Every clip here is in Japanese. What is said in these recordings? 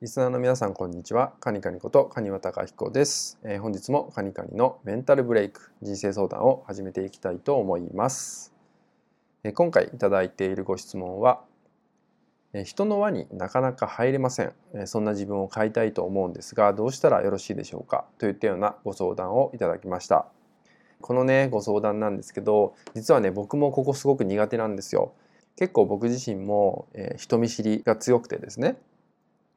リスナーの皆さんこんにちは。カニカニことカニワタカヒコです、えー、本日もカニカニのメンタルブレイク人生相談を始めていきたいと思います。えー、今回いただいているご質問は、えー、人の輪になかなか入れません、えそんな自分を変えたいと思うんですがどうしたらよろしいでしょうか？といったようなご相談をいただきました。このねご相談なんですけど実はね僕もここすごく苦手なんですよ。結構僕自身も、え人見知りが強くてですね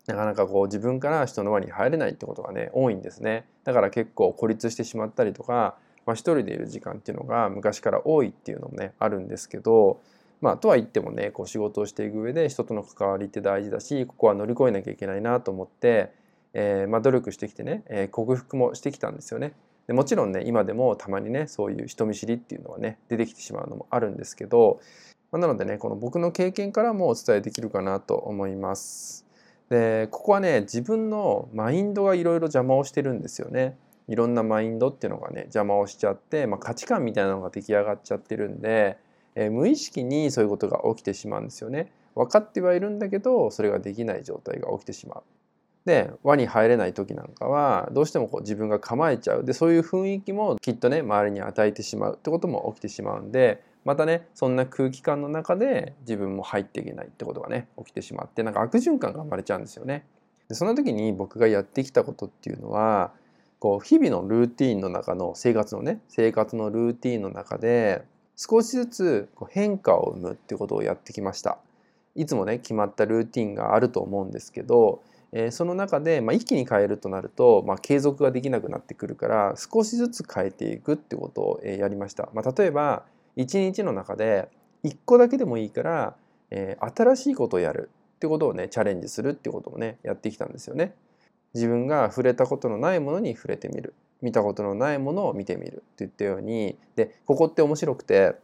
なかなかこう自分から人の輪に入れないってことがね多いんですねだから結構孤立してしまったりとか、まあ、一人でいる時間っていうのが昔から多いっていうのもねあるんですけどまあとは言ってもねこう仕事をしていく上で人との関わりって大事だしここは乗り越えなきゃいけないなと思って、えー、まあ努力してきてね、えー、克服もしてきたんですよね。でもちろんね今でもたまにねそういう人見知りっていうのはね出てきてしまうのもあるんですけど、まあ、なのでねこの僕の経験からもお伝えできるかなと思います。でここはね自分のマインドがいろいろ邪魔をしてるんですよね。いろんなマインドっていうのがね邪魔をしちゃって、まあ、価値観みたいなのが出来上がっちゃってるんで、えー、無意識にそういうことが起きてしまうんですよね。分かってはいるんだけどそれができない状態が起きてしまう。で輪に入れない時なんかはどうしてもこう自分が構えちゃうでそういう雰囲気もきっとね周りに与えてしまうってことも起きてしまうんでまたねそんな空気感の中で自分も入っていけないってことがね起きてしまってなんか悪循環が生まれちゃうんですよね。でその時に僕がやってきたことっていうのはこう日々のルーティンの中の生活のね生活のルーティンの中で少しずつこう変化を生むっていうことをやってきました。いつもね決まったルーティンがあると思うんですけど、えー、その中で、まあ、一気に変えるとなると、まあ、継続ができなくなってくるから少しずつ変えていくってことを、えー、やりました。まあ、例えば一日の中で一個だけでもいいから、えー、新しいことをやるってことをねチャレンジするってことをねやってきたんですよね。自分が触れたことのないものに触れてみる見たことのないものを見てみるって言ったようにでここって面白くて、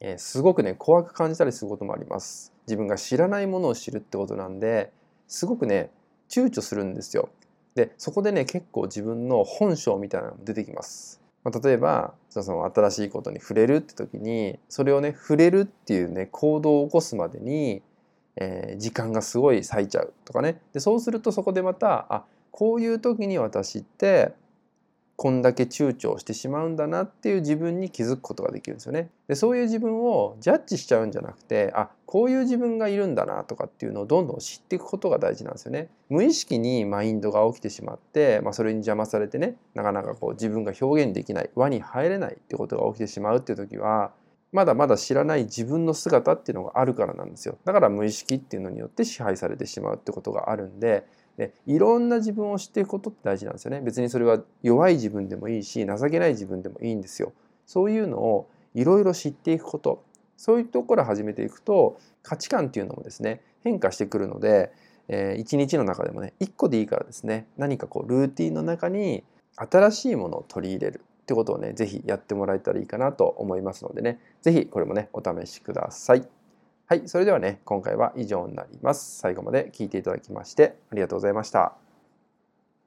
えー、すごくね怖く感じたりすることもあります。自分が知らないものを知るってことなんですごくね躊躇するんですよ。でそこでね結構自分の本性みたいなのも出てきます。まあ、例えばその新しいことに触れるって時にそれをね触れるっていうね行動を起こすまでに、えー、時間がすごい割いちゃうとかね。でそうするとそこでまたあこういう時に私ってこんだけ躊躇してしまうんだなっていう自分に気づくことができるんですよね。でそういう自分をジャッジしちゃうんじゃなくてあこういう自分がいるんだなとかっていうのをどんどん知っていくことが大事なんですよね。無意識にマインドが起きてしまって、まあ、それに邪魔されてねなかなかこう自分が表現できない輪に入れないってことが起きてしまうっていう時はまだまだ知らない自分の姿っていうのがあるからなんですよ。だから無意識っていうのによって支配されてしまうってことがあるんででいろんな自分を知っていくことって大事なんですよね。別にそれは弱い自分でもいいし情けない自分でもいいんですよ。そういうのをいろいろ知っていくこと。そういうところから始めていくと価値観っていうのもですね変化してくるので、えー、一日の中でもね一個でいいからですね何かこうルーティンの中に新しいものを取り入れる。ってことをね是非やってもらえたらいいかなと思いますのでね是非これもねお試しください。はい、それではね、今回は以上になります。最後まで聞いていただきましてありがとうございました。